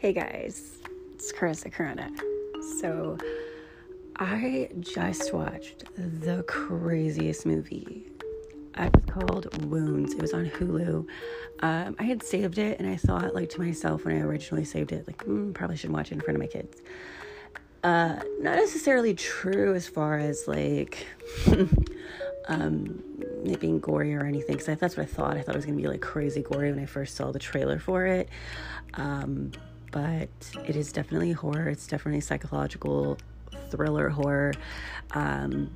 Hey guys, it's Carissa Corona. So, I just watched the craziest movie. It was called Wounds. It was on Hulu. Um, I had saved it and I thought, like, to myself when I originally saved it, like, mm, probably shouldn't watch it in front of my kids. Uh, not necessarily true as far as like um, it being gory or anything, because that's what I thought. I thought it was gonna be like crazy gory when I first saw the trailer for it. Um, but it is definitely horror. It's definitely psychological thriller horror. Um,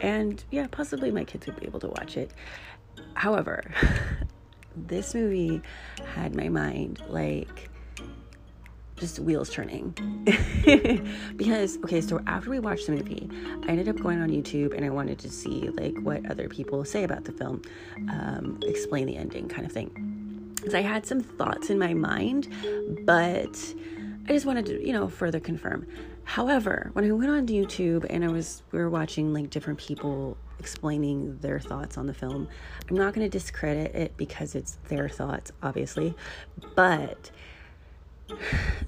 and yeah, possibly my kids would be able to watch it. However, this movie had my mind like just wheels turning. because, okay, so after we watched the movie, I ended up going on YouTube and I wanted to see like what other people say about the film, um, explain the ending kind of thing. Because I had some thoughts in my mind, but I just wanted to, you know, further confirm. However, when I went on YouTube and I was, we were watching like different people explaining their thoughts on the film, I'm not going to discredit it because it's their thoughts, obviously, but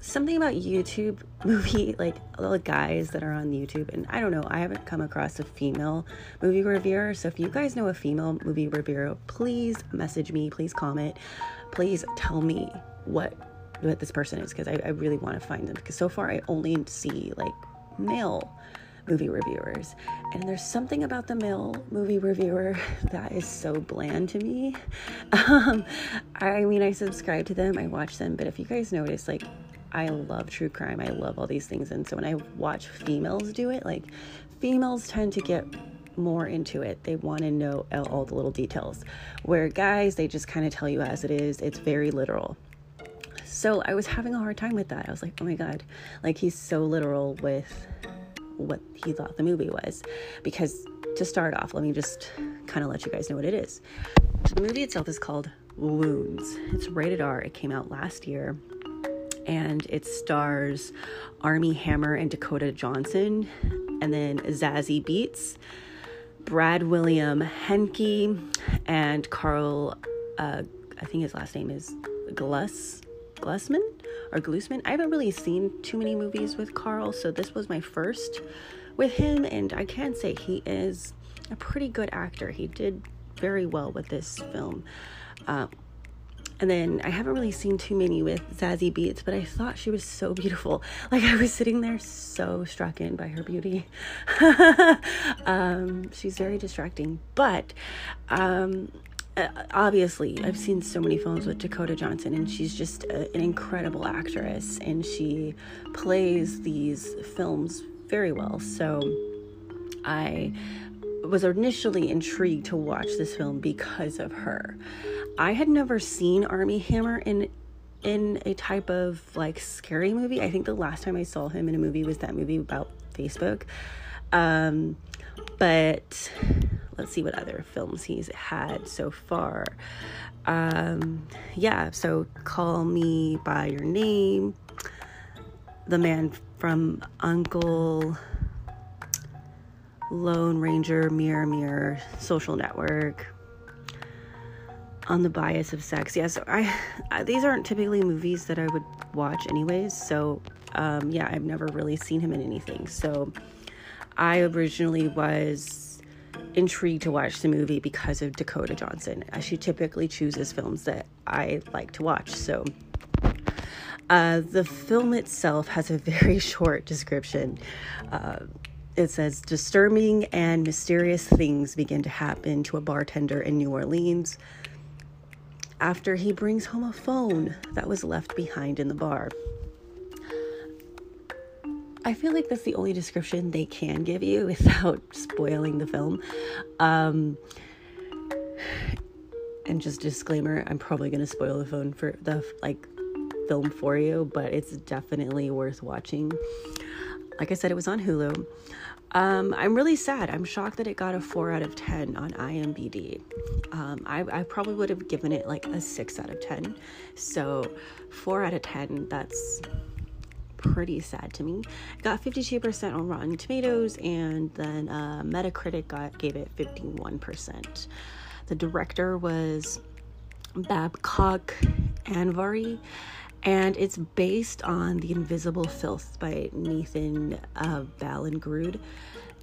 something about YouTube movie, like all the guys that are on YouTube, and I don't know, I haven't come across a female movie reviewer. So if you guys know a female movie reviewer, please message me, please comment, please tell me what what this person is because I, I really want to find them because so far I only see like male movie reviewers. And there's something about the male movie reviewer that is so bland to me. Um, I mean, I subscribe to them, I watch them, but if you guys notice, like, I love true crime, I love all these things. And so when I watch females do it, like, females tend to get more into it. They want to know all the little details. Where guys, they just kind of tell you as it is, it's very literal. So I was having a hard time with that. I was like, oh my God, like he's so literal with what he thought the movie was. Because to start off, let me just kind of let you guys know what it is. The movie itself is called Wounds. It's rated R. It came out last year. And it stars Armie Hammer and Dakota Johnson, and then Zazie Beetz, Brad William Henke, and Karl, uh, I think his last name is Gluss, Glussman or Glusman. I haven't really seen too many movies with Karl, so this was my first with him, and I can say he is a pretty good actor. He did very well with this film. Um, and then I haven't really seen too many with Zazie Beetz, but I thought she was so beautiful. Like I was sitting there so struck in by her beauty. um, she's very distracting, but um, uh, obviously I've seen so many films with Dakota Johnson, and she's just a, an incredible actress, and she plays these films very well. So I was initially intrigued to watch this film because of her. I had never seen Armie Hammer in in a type of like scary movie. I think the last time I saw him in a movie was that movie about Facebook. Um, but let's see what other films he's had so far. Um, yeah, so Call Me By Your Name, The Man from Uncle, Lone Ranger, Mirror Mirror, Social Network, on the bias of sex. Yeah, so I, I these aren't typically movies that I would watch anyways. So um, yeah, I've never really seen him in anything. So I originally was intrigued to watch the movie because of Dakota Johnson, as she typically chooses films that I like to watch. So uh, the film itself has a very short description. Uh, it says disturbing and mysterious things begin to happen to a bartender in New Orleans after he brings home a phone that was left behind in the bar. I feel like that's the only description they can give you without spoiling the film. Um, and just disclaimer, I'm probably going to spoil the phone for the like film for you, but it's definitely worth watching. Like I said, it was on Hulu. Um, I'm really sad. I'm shocked that it got a 4 out of 10 on IMDb. Um, I, I, probably would have given it like a 6 out of 10. So, 4 out of 10, that's pretty sad to me. It got 52% on Rotten Tomatoes, and then uh, Metacritic got, gave it 51%. The director was Babak Anvari And it's based on The Invisible Filth by Nathan uh, Ballingrud,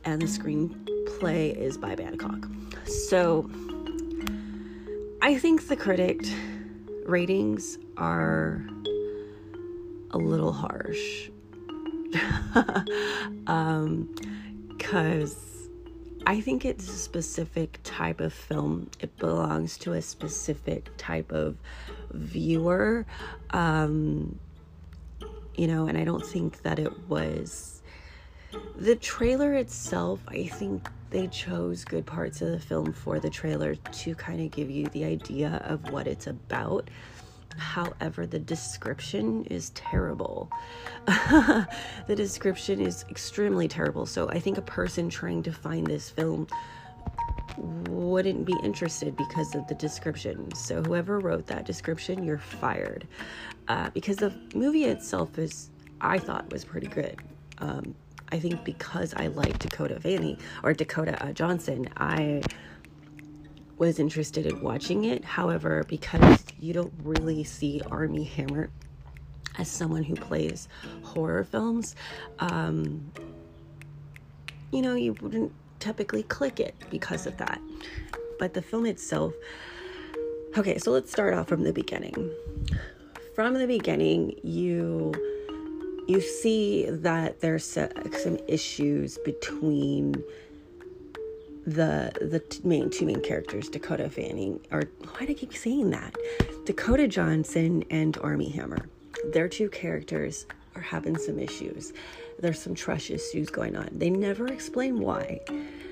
and the screenplay is by Babcock. So I think the critic ratings are a little harsh. um, because I think it's a specific type of film. It belongs to a specific type of viewer. Um, you know, and I don't think that it was the trailer itself. I think they chose good parts of the film for the trailer to kind of give you the idea of what it's about. However, the description is terrible. the description is extremely terrible. So I think a person trying to find this film wouldn't be interested because of the description. So whoever wrote that description, you're fired. Uh, because the movie itself is, I thought, was pretty good. Um, I think because I like Dakota Fanning or Dakota uh, Johnson, I was interested in watching it. However, because you don't really see Armie Hammer as someone who plays horror films, um, you know, you wouldn't typically click it because of that. But the film itself, okay, so let's start off from the beginning. From the beginning, you you see that there's some issues between the the main two main characters, Dakota Fanning, or why do I keep saying that? Dakota Johnson and Armie Hammer. Their two characters are having some issues. There's some trust issues going on. They never explain why.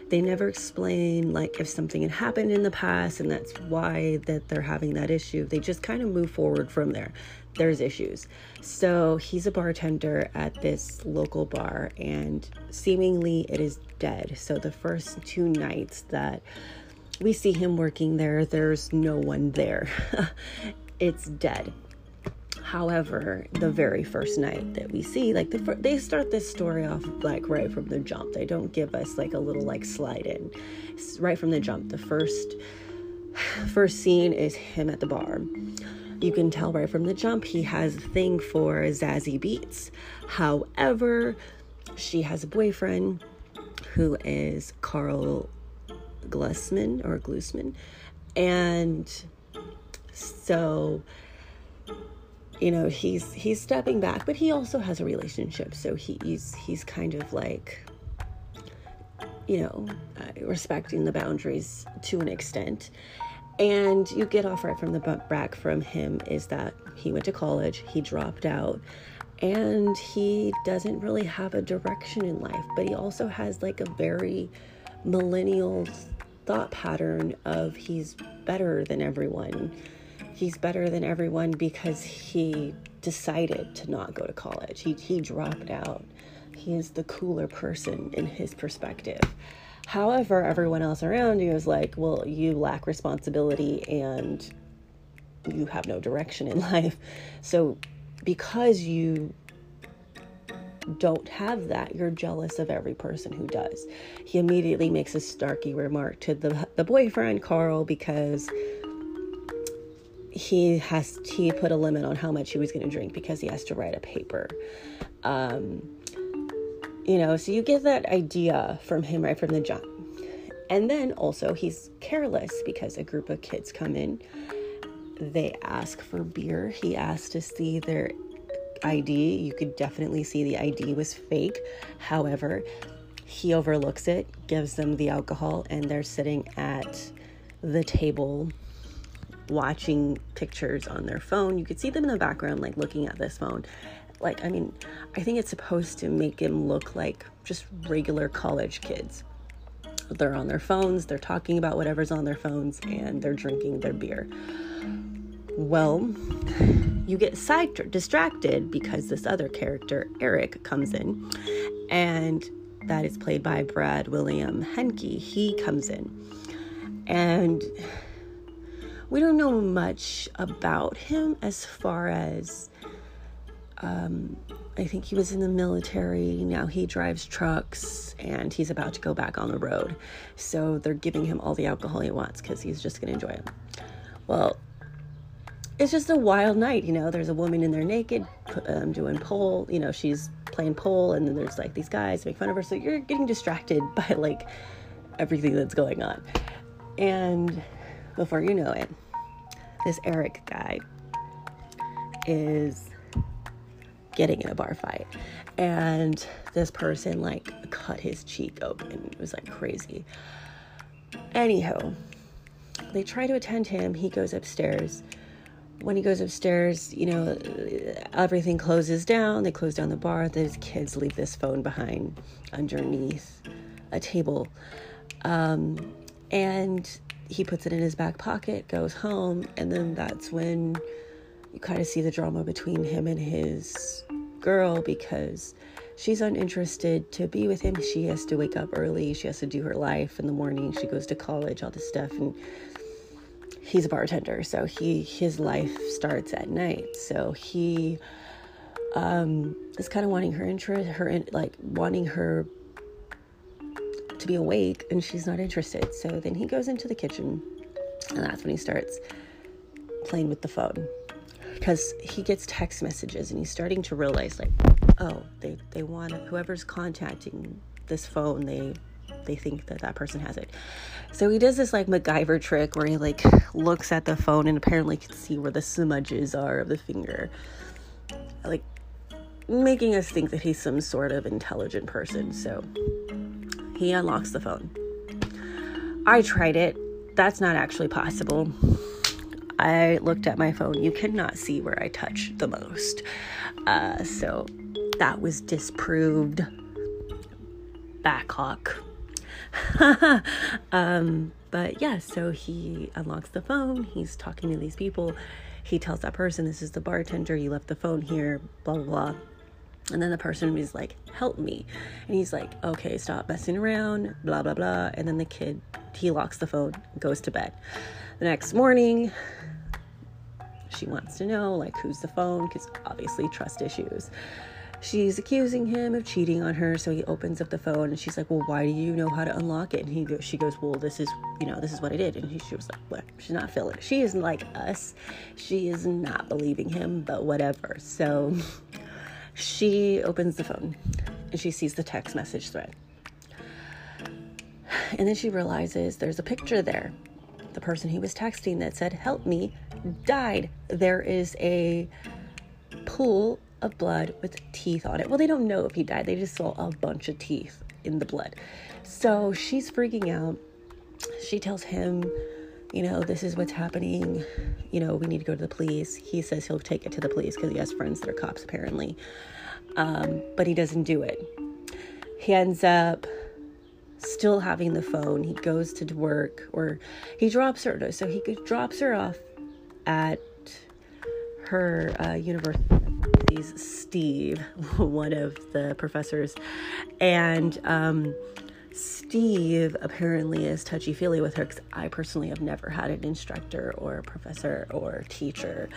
They never explain like if something had happened in the past and that's why that they're having that issue. They just kind of move forward from there there's issues. So he's a bartender at this local bar, and seemingly it is dead. So the first two nights that we see him working there, there's no one there. it's dead. However, the very first night that we see, like the, they start this story off like right from the jump. They don't give us like a little like slide in. It's right from the jump. The first first scene is him at the bar you can tell right from the jump he has a thing for Zazie Beetz. However, she has a boyfriend who is Karl Glusman or Glusman. And so you know he's he's stepping back but he also has a relationship so he's he's kind of like you know uh, respecting the boundaries to an extent and you get off right from the back from him is that he went to college, he dropped out, and he doesn't really have a direction in life, but he also has like a very millennial thought pattern of he's better than everyone. He's better than everyone because he decided to not go to college. He he dropped out. He is the cooler person in his perspective. However, everyone else around you is like, well, you lack responsibility and you have no direction in life. So, because you don't have that, you're jealous of every person who does. He immediately makes a snarky remark to the the boyfriend Karl because he has he put a limit on how much he was going to drink because he has to write a paper. Um, you know, so you get that idea from him right from the jump. And then also, he's careless because a group of kids come in. They ask for beer. He asked to see their ID. You could definitely see the ID was fake. However, he overlooks it, gives them the alcohol, and they're sitting at the table watching pictures on their phone. You could see them in the background, like looking at this phone like i mean i think it's supposed to make him look like just regular college kids they're on their phones they're talking about whatever's on their phones and they're drinking their beer. Well you get side distracted because this other character eric comes in and that is played by brad william henke. He comes in and we don't know much about him as far as um, I think he was in the military. Now he drives trucks and he's about to go back on the road. So they're giving him all the alcohol he wants because he's just going to enjoy it. Well, it's just a wild night, you know. There's a woman in there naked, um, doing pole. You know, she's playing pole, and then there's like these guys make fun of her. So you're getting distracted by like everything that's going on. And before you know it, this Eric guy is getting in a bar fight. And this person like cut his cheek open. It was like crazy. Anyhow, they try to attend him. He goes upstairs. When he goes upstairs, you know, everything closes down. They close down the bar. Those kids leave this phone behind underneath a table. Um, and he puts it in his back pocket, goes home, and then that's when you kind of see the drama between him and his girl because she's uninterested to be with him. She has to wake up early, she has to do her life in the morning, she goes to college, all this stuff and he's a bartender, so he his life starts at night. So he um is kind of wanting her interest her in, like wanting her to be awake and she's not interested. So then he goes into the kitchen and that's when he starts playing with the phone because he gets text messages and he's starting to realize like oh they they want whoever's contacting this phone they they think that that person has it so he does this like MacGyver trick where he like looks at the phone and apparently can see where the smudges are of the finger like making us think that he's some sort of intelligent person so he unlocks the phone. I tried it. That's not actually possible. I looked at my phone. You cannot see where I touch the most. Uh, so that was disproved. Backhawk. um, but yeah, so he unlocks the phone. He's talking to these people. He tells that person, This is the bartender. You left the phone here, blah, blah, blah. And then the person is like, help me. And he's like, okay, stop messing around, blah, blah, blah. And then the kid, he locks the phone, goes to bed. The next morning, she wants to know, like, who's the phone? Because obviously, trust issues. She's accusing him of cheating on her, so he opens up the phone and she's like, "Well, why do you know how to unlock it?" And he goes, "She goes, well, this is, you know, this is what I did." And he, she was like, "What?" She's not feeling it. She isn't like us. She is not believing him, but whatever. So she opens the phone and she sees the text message thread. And then she realizes there's a picture there. The person he was texting that said, Help me, died. There is a pool of blood with teeth on it. Well, they don't know if he died, they just saw a bunch of teeth in the blood. So she's freaking out. She tells him, you know, this is what's happening. You know, we need to go to the police. He says he'll take it to the police because he has friends that are cops, apparently. Um, but he doesn't do it. He ends up still having the phone. He goes to work or he drops her. So he drops her off at her uh, university. Steve, one of the professors, and um, Steve apparently is touchy feely with her because I personally have never had an instructor or professor or teacher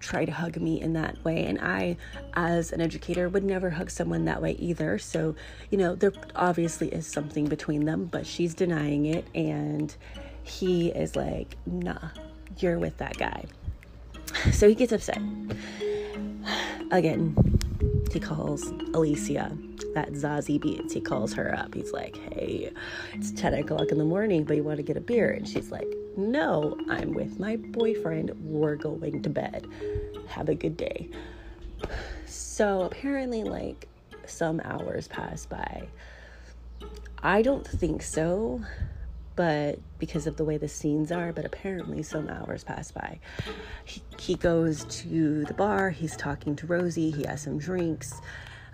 try to hug me in that way. And I, as an educator, would never hug someone that way either. So, you know, there obviously is something between them, but she's denying it. And he is like, nah, you're with that guy. So he gets upset. Again, he calls Alicia that Zazie Beetz. He calls her up. He's like, hey, it's 10 o'clock in the morning, but you want to get a beer? And she's like, no, I'm with my boyfriend. We're going to bed. Have a good day. So apparently, like, some hours pass by. I don't think so, but because of the way the scenes are, but apparently some hours pass by. He, he goes to the bar, he's talking to Rosie, he has some drinks.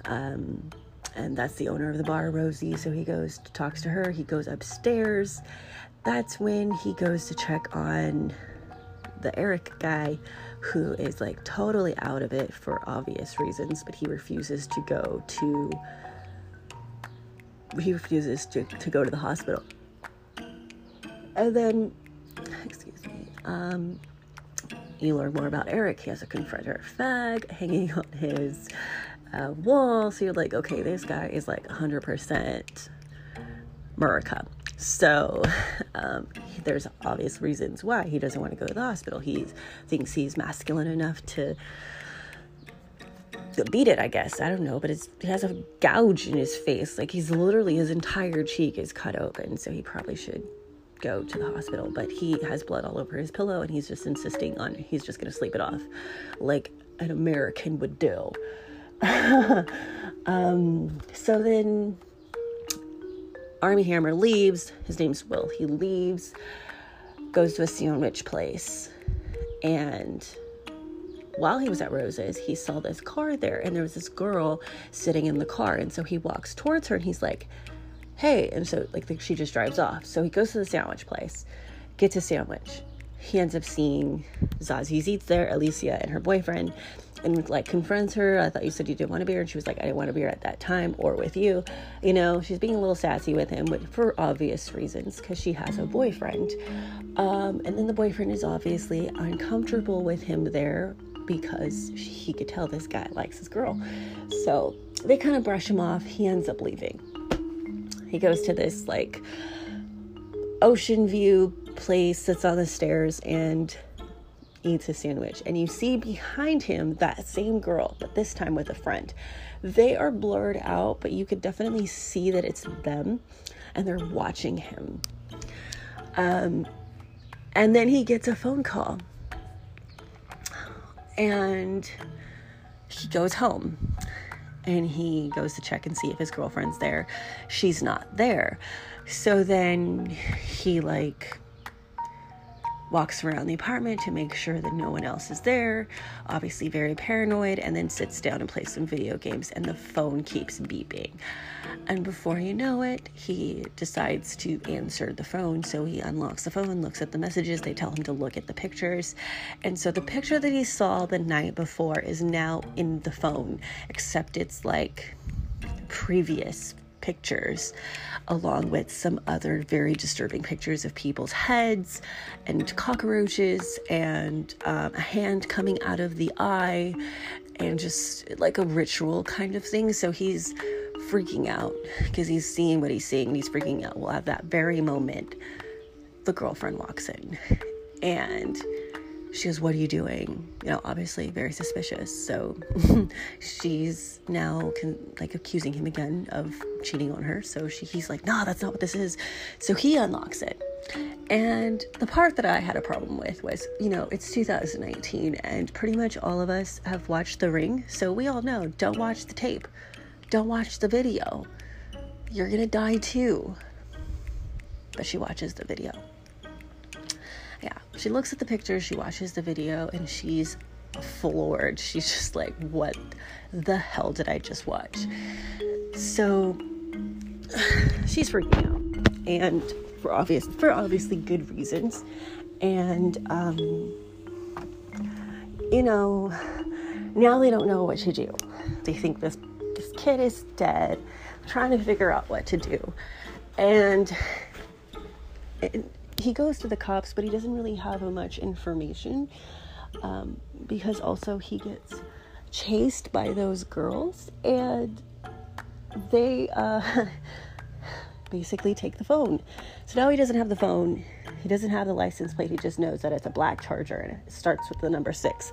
Um, and that's the owner of the bar, Rosie. So he goes, talks to her. He goes upstairs. That's when he goes to check on the Eric guy, who is like totally out of it for obvious reasons, but he refuses to go to. He refuses to, to go to the hospital. And then, excuse me, um, you learn more about Eric. He has a Confederate flag hanging on his uh, wall. So you're like, okay, this guy is like 100% Murica. So um, there's obvious reasons why he doesn't want to go to the hospital. He thinks he's masculine enough to beat it, I guess. I don't know, but he has a gouge in his face. Like he's literally his entire cheek is cut open, so he probably should go to the hospital. But he has blood all over his pillow, and he's just insisting on he's just gonna sleep it off, like an American would do. um, so then Armie Hammer leaves. His name's Will. He leaves, goes to a sandwich place, and while he was at Rose's, he saw this car there, and there was this girl sitting in the car. And so he walks towards her and he's like, Hey. And so, like, she just drives off. So he goes to the sandwich place, gets a sandwich. He ends up seeing Zazie Beetz there, Alicia, and her boyfriend and like confronts her. I thought you said you didn't want a beer, and she was like, I didn't want a beer at that time or with you. You know, she's being a little sassy with him, but for obvious reasons because she has a boyfriend. Um, and then the boyfriend is obviously uncomfortable with him there because he could tell this guy likes his girl. So they kind of brush him off. He ends up leaving. He goes to this like ocean view place, sits on the stairs, and eats a sandwich. And you see behind him that same girl, but this time with a friend. They are blurred out, but you could definitely see that it's them and they're watching him. Um, and then he gets a phone call and he goes home and he goes to check and see if his girlfriend's there. She's not there. So then he like walks around the apartment to make sure that no one else is there, obviously very paranoid, and then sits down and plays some video games, and the phone keeps beeping. And before you know it, he decides to answer the phone. So he unlocks the phone, looks at the messages, they tell him to look at the pictures. And so the picture that he saw the night before is now in the phone, except it's like previous pictures, along with some other very disturbing pictures of people's heads and cockroaches and um, a hand coming out of the eye and just like a ritual kind of thing. So he's freaking out because he's seeing what he's seeing and he's freaking out. Well, at that very moment, the girlfriend walks in and she goes, What are you doing? You know, obviously very suspicious. So she's now like accusing him again of cheating on her. So she, he's like, No, that's not what this is. So he unlocks it. And the part that I had a problem with was, you know, it's 2019 and pretty much all of us have watched The Ring. So we all know don't watch the tape, don't watch the video. You're going to die too. But she watches the video yeah, she looks at the pictures, she watches the video, and she's floored. She's just like, what the hell did I just watch? So she's freaking out. And for obvious for obviously good reasons. And um you know, now they don't know what to do. They think this this kid is dead, trying to figure out what to do. And he goes to the cops, but he doesn't really have much information um, because also he gets chased by those girls and they uh, basically take the phone. So now he doesn't have the phone. He doesn't have the license plate. He just knows that it's a black charger and it starts with the number six.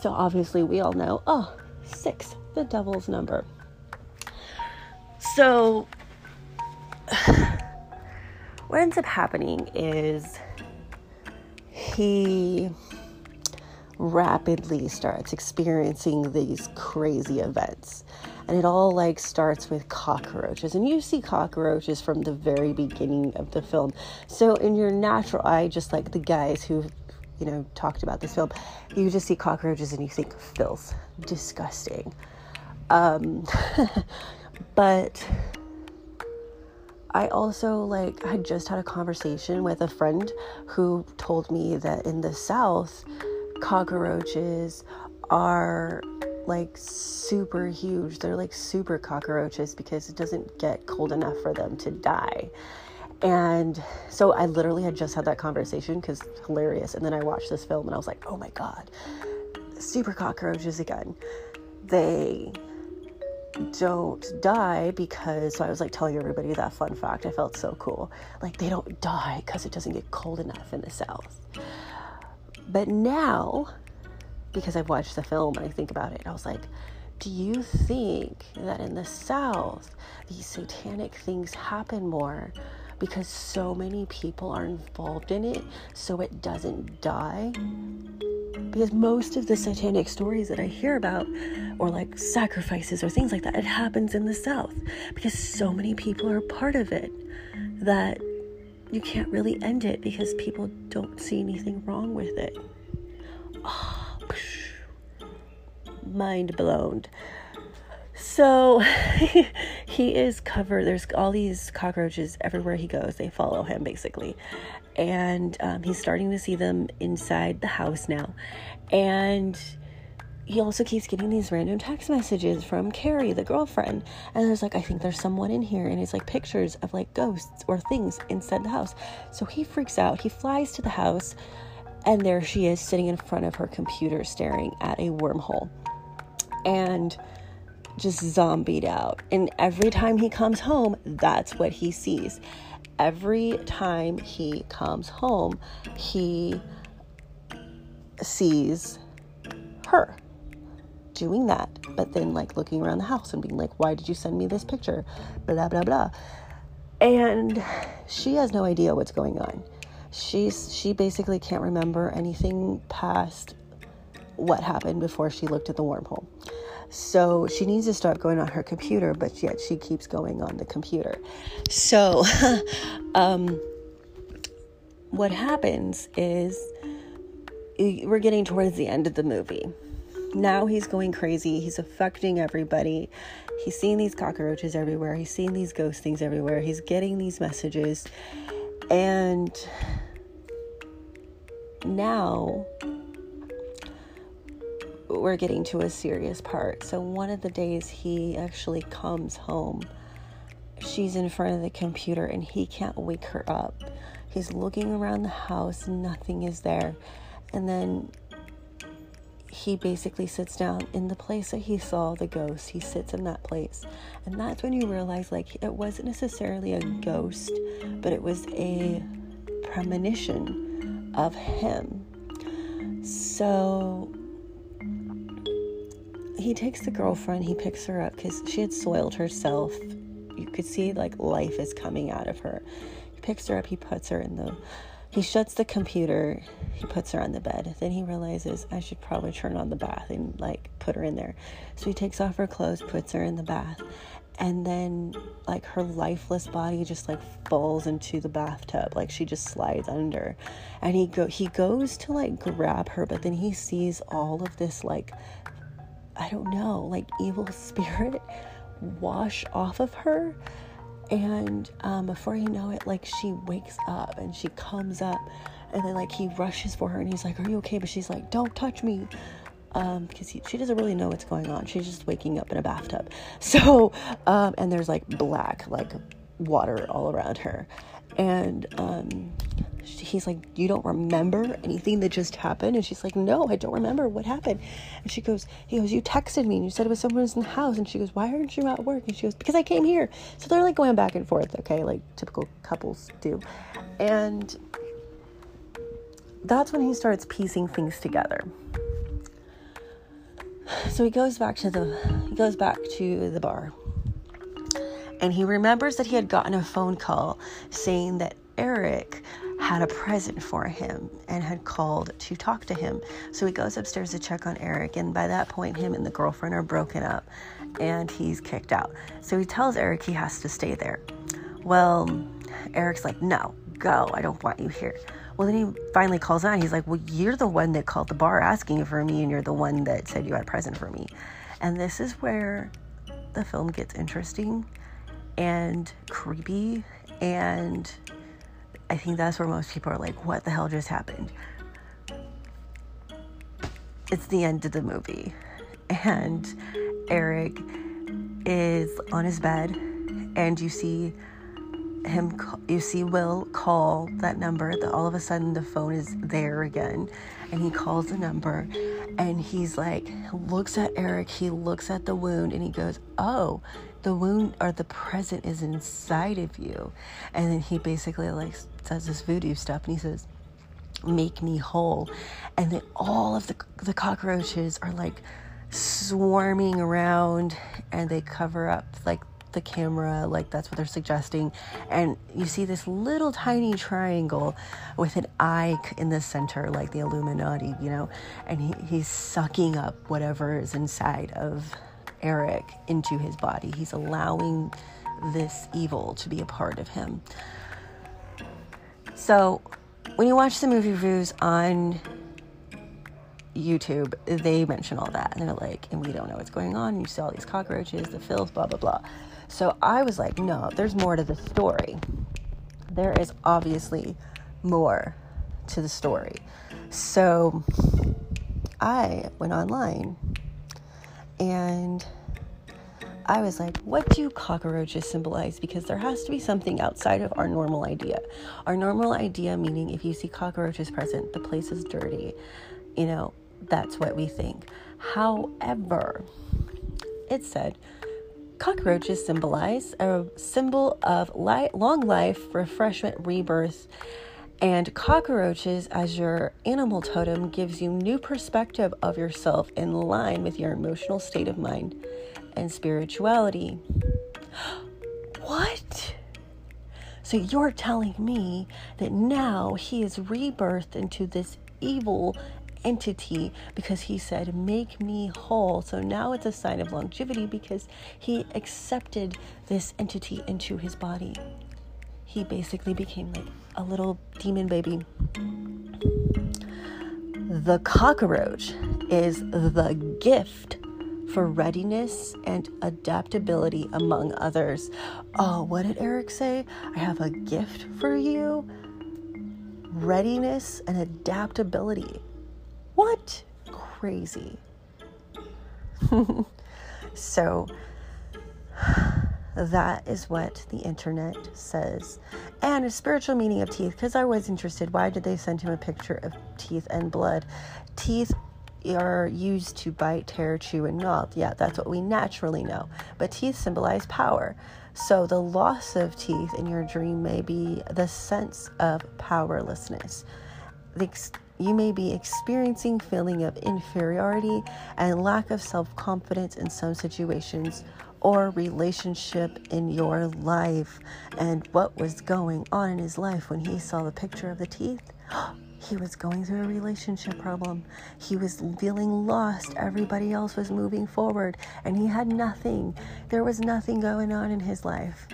So obviously, we all know oh, six, the devil's number. So what ends up happening is he rapidly starts experiencing these crazy events. And it all like starts with cockroaches. And you see cockroaches from the very beginning of the film. So in your natural eye, just like the guys who you know talked about this film, you just see cockroaches and you think filth, disgusting. Um, but I also like had just had a conversation with a friend who told me that in the south cockroaches are like super huge. They're like super cockroaches because it doesn't get cold enough for them to die. And so I literally had just had that conversation because hilarious. And then I watched this film and I was like, oh my God, super cockroaches again. They don't die because so I was like telling everybody that fun fact. I felt so cool. Like they don't die because it doesn't get cold enough in the south. But now, because I've watched the film and I think about it, I was like, do you think that in the south these satanic things happen more because so many people are involved in it so it doesn't die? Because most of the satanic stories that I hear about, or like sacrifices or things like that, it happens in the South because so many people are part of it that you can't really end it because people don't see anything wrong with it. Oh, mind blown. So he is covered. There's all these cockroaches everywhere he goes. They follow him basically and um, he's starting to see them inside the house now. And he also keeps getting these random text messages from Carrie, the girlfriend. And there's like, I think there's someone in here. And it's like pictures of like ghosts or things inside the house. So he freaks out. He flies to the house. And there she is sitting in front of her computer staring at a wormhole. And just zombied out. And every time he comes home, that's what he sees every time he comes home, he sees her doing that, but then like looking around the house and being like, Why did you send me this picture? Blah, blah, blah. And she has no idea what's going on. She's she basically can't remember anything past what happened before she looked at the wormhole. So she needs to start going on her computer, but yet she keeps going on the computer. So, um, what happens is we're getting towards the end of the movie. Now he's going crazy. He's affecting everybody. He's seeing these cockroaches everywhere. He's seeing these ghost things everywhere. He's getting these messages. And now we're getting to a serious part. So, one of the days he actually comes home, she's in front of the computer and he can't wake her up. He's looking around the house, nothing is there. And then he basically sits down in the place that he saw the ghost. He sits in that place. And that's when you realize, like, it wasn't necessarily a ghost, but it was a premonition of him. So he takes the girlfriend, he picks her up because she had soiled herself. You could see like life is coming out of her. He picks her up, he puts her in the he shuts the computer, he puts her on the bed. Then he realizes I should probably turn on the bath and like put her in there. So he takes off her clothes, puts her in the bath, and then like her lifeless body just like falls into the bathtub like she just slides under and he go he goes to like grab her but then he sees all of this like I don't know, like evil spirit wash off of her. And um, before you know it, like she wakes up and she comes up, and then like he rushes for her and he's like, "Are you okay?" But she's like, "Don't touch me," um, because he, she doesn't really know what's going on. She's just waking up in a bathtub. So, um, and there's like black, like water all around her, and um, he's like, You don't remember anything that just happened? And she's like, No, I don't remember what happened. And she goes, He goes, You texted me and you said it was someone in the house. And she goes, Why aren't you at work? And she goes, Because I came here. So they're like going back and forth, okay, like typical couples do. And that's when he starts piecing things together. So he goes back to the he goes back to the bar. And he remembers that he had gotten a phone call saying that Eric had a present for him and had called to talk to him. So he goes upstairs to check on Eric, and by that point, him and the girlfriend are broken up and he's kicked out. So he tells Eric he has to stay there. Well, Eric's like, No, go. I don't want you here. Well, then he finally calls out. He's like, Well, you're the one that called the bar asking for me, and you're the one that said you had a present for me. And this is where the film gets interesting and creepy and I think that's where most people are like, what the hell just happened? It's the end of the movie. And Eric is on his bed, and you see him you see will call that number that all of a sudden the phone is there again and he calls the number and he's like looks at eric he looks at the wound and he goes oh the wound or the present is inside of you. And then he basically like says this voodoo stuff and he says make me whole. And then all of the the cockroaches are like swarming around and they cover up like the camera, like that's what they're suggesting. And you see this little tiny triangle with an eye in the center, like the Illuminati, you know, and he, he's sucking up whatever is inside of Eric into his body. He's allowing this evil to be a part of him. So when you watch the movie reviews on YouTube, they mention all that. And they're like, and we don't know what's going on. You see all these cockroaches, the filth, blah, blah, blah. So I was like, no, there's more to the story. There is obviously more to the story. So I went online and I was like, what do cockroaches symbolize? Because there has to be something outside of our normal idea. Our normal idea, meaning if you see cockroaches present, the place is dirty. You know, that's what we think. However, it said Cockroaches symbolize a symbol of light, long life, refreshment, rebirth, and cockroaches as your animal totem gives you new perspective of yourself in line with your emotional state of mind and spirituality. What? So you're telling me that now he is rebirthed into this evil entity because he said, Make me whole. So now it's a sign of longevity because he accepted this entity into his body. He basically became like a little demon baby. The cockroach is the gift for readiness and adaptability among others. Oh, what did Eric say? I have a gift for you readiness and adaptability. What? Crazy. so, that is what the internet says. And a spiritual meaning of teeth, because I was interested. Why did they send him a picture of teeth and blood? Teeth are used to bite, tear, chew, and gnaw. Yeah, that's what we naturally know. But teeth symbolize power. So the loss of teeth in your dream may be the sense of powerlessness. You may be experiencing feeling of inferiority and lack of self-confidence in some situations or relationship in your life and what was going on in his life. When he saw the picture of the teeth he was going through a relationship problem. He was feeling lost. Everybody else was moving forward and he had nothing. There was nothing going on in his life.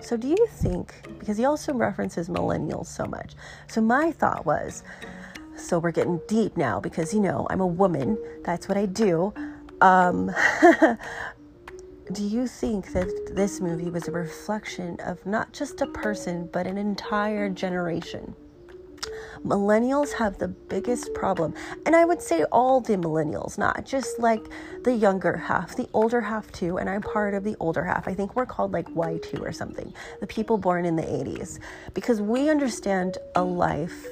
So, do you think, because he also references millennials so much, so my thought was, so we're getting deep now because, you know, I'm a woman, that's what I do. Um, do you think that this movie was a reflection of not just a person, but an entire generation? millennials have the biggest problem. And I would say all the millennials, not just like the younger half, the older half too. And I'm part of the older half. I think we're called like Y2 or something, the people born in the 80s, because we understand a life.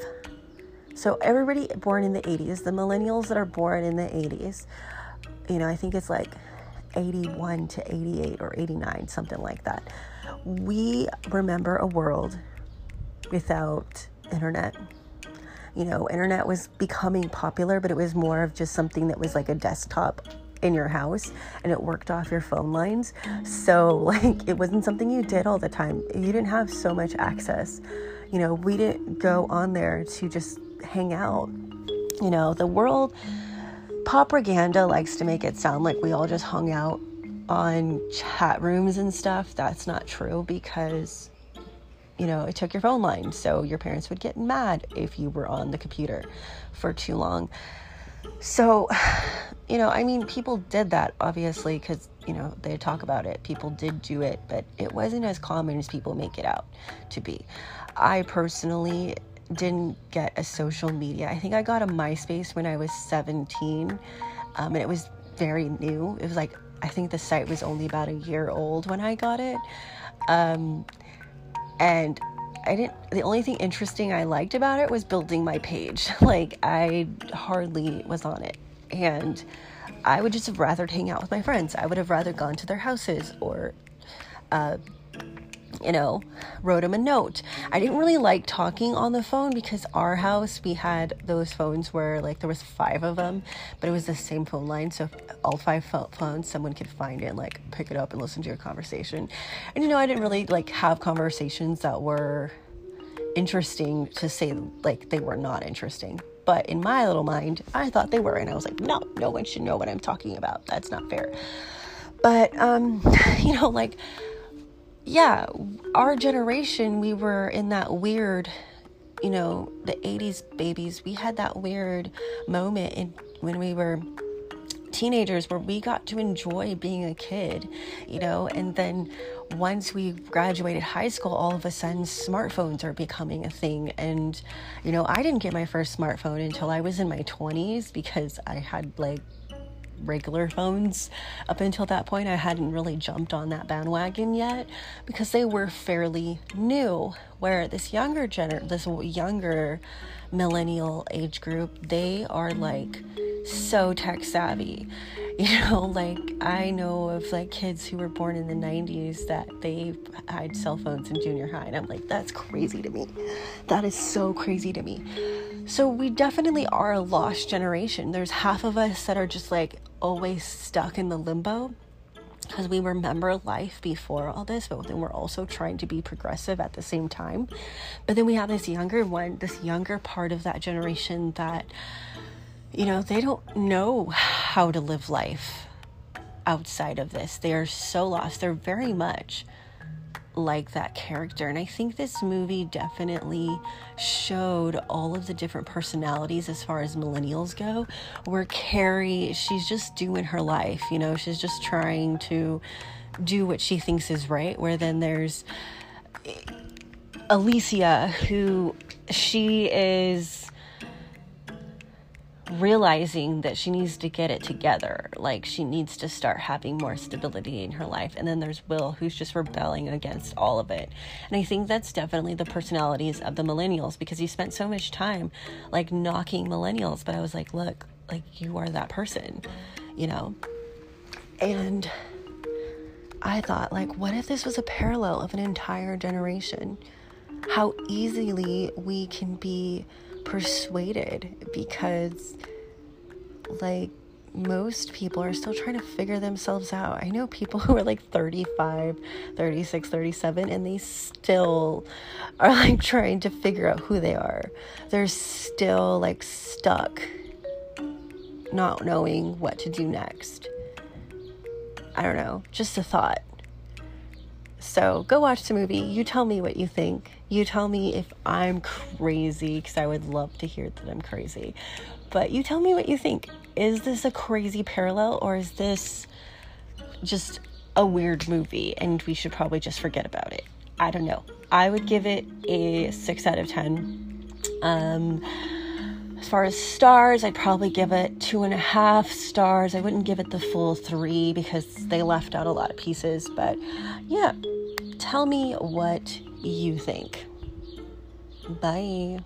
So, everybody born in the 80s, the millennials that are born in the 80s, you know, I think it's like 81 to 88 or 89, something like that. We remember a world without internet, you know, internet was becoming popular, but it was more of just something that was like a desktop in your house and it worked off your phone lines. So, like, it wasn't something you did all the time. You didn't have so much access. You know, we didn't go on there to just hang out. You know, the world propaganda likes to make it sound like we all just hung out on chat rooms and stuff. That's not true because you know, it took your phone line. So your parents would get mad if you were on the computer for too long. So, you know, I mean, people did that obviously because, you know, they talk about it. People did do it, but it wasn't as common as people make it out to be. I personally didn't get a social media. I think I got a MySpace when I was 17, um, and it was very new. It was like, I think the site was only about a year old when I got it. Um, and I didn't, the only thing interesting I liked about it was building my page. Like, I hardly was on it. And I would just have rather hang out with my friends. I would have rather gone to their houses or, uh, you know, wrote him a note. I didn't really like talking on the phone because our house we had those phones where like there was five of them, but it was the same phone line. So all five phones, someone could find it and like pick it up and listen to your conversation. And you know, I didn't really like have conversations that were interesting to say like they were not interesting. But in my little mind, I thought they were, and I was like, no, no one should know what I'm talking about. That's not fair. But um, you know, like yeah, our generation, we were in that weird, you know, the 80s babies, we had that weird moment in when we were teenagers where we got to enjoy being a kid, you know, and then once we graduated high school, all of a sudden smartphones are becoming a thing. And, you know, I didn't get my first smartphone until I was in my 20s because I had like regular phones. Up until that point, I hadn't really jumped on that bandwagon yet because they were fairly new. Where this younger gener, this younger millennial age group, they are like so tech savvy. You know, like I know of like kids who were born in the 90s that they had cell phones in junior high, and I'm like, that's crazy to me. That is so crazy to me. So we definitely are a lost generation. There's half of us that are just like always stuck in the limbo because we remember life before all this, but then we're also trying to be progressive at the same time. But then we have this younger one, this younger part of that generation that, you know, they don't know how to live life outside of this. They are so lost. They're very much like that character. And I think this movie definitely showed all of the different personalities as far as millennials go. Where Carrie, she's just doing her life, you know, she's just trying to do what she thinks is right. Where then there's Alicia, who she is realizing that she needs to get it together. Like she needs to start having more stability in her life. And then there's Will, who's just rebelling against all of it. And I think that's definitely the personalities of the millennials because you spent so much time like knocking millennials. But I was like, look, like you are that person, you know? And I thought, like, what if this was a parallel of an entire generation? How easily we can be persuaded because like most people are still trying to figure themselves out. I know people who are like 35, 36, 37 and they still are like trying to figure out who they are. They're still like stuck not knowing what to do next. I don't know, just a thought. So go watch the movie. You tell me what you think. You tell me if I'm crazy, because I would love to hear that I'm crazy. But you tell me what you think. Is this a crazy parallel or is this just a weird movie and we should probably just forget about it? I don't know. I would give it a 6 out of 10. Um, as far as stars, I'd probably give it two and a half stars. I wouldn't give it the full three because they left out a lot of pieces. But yeah, tell me what you think. Bye.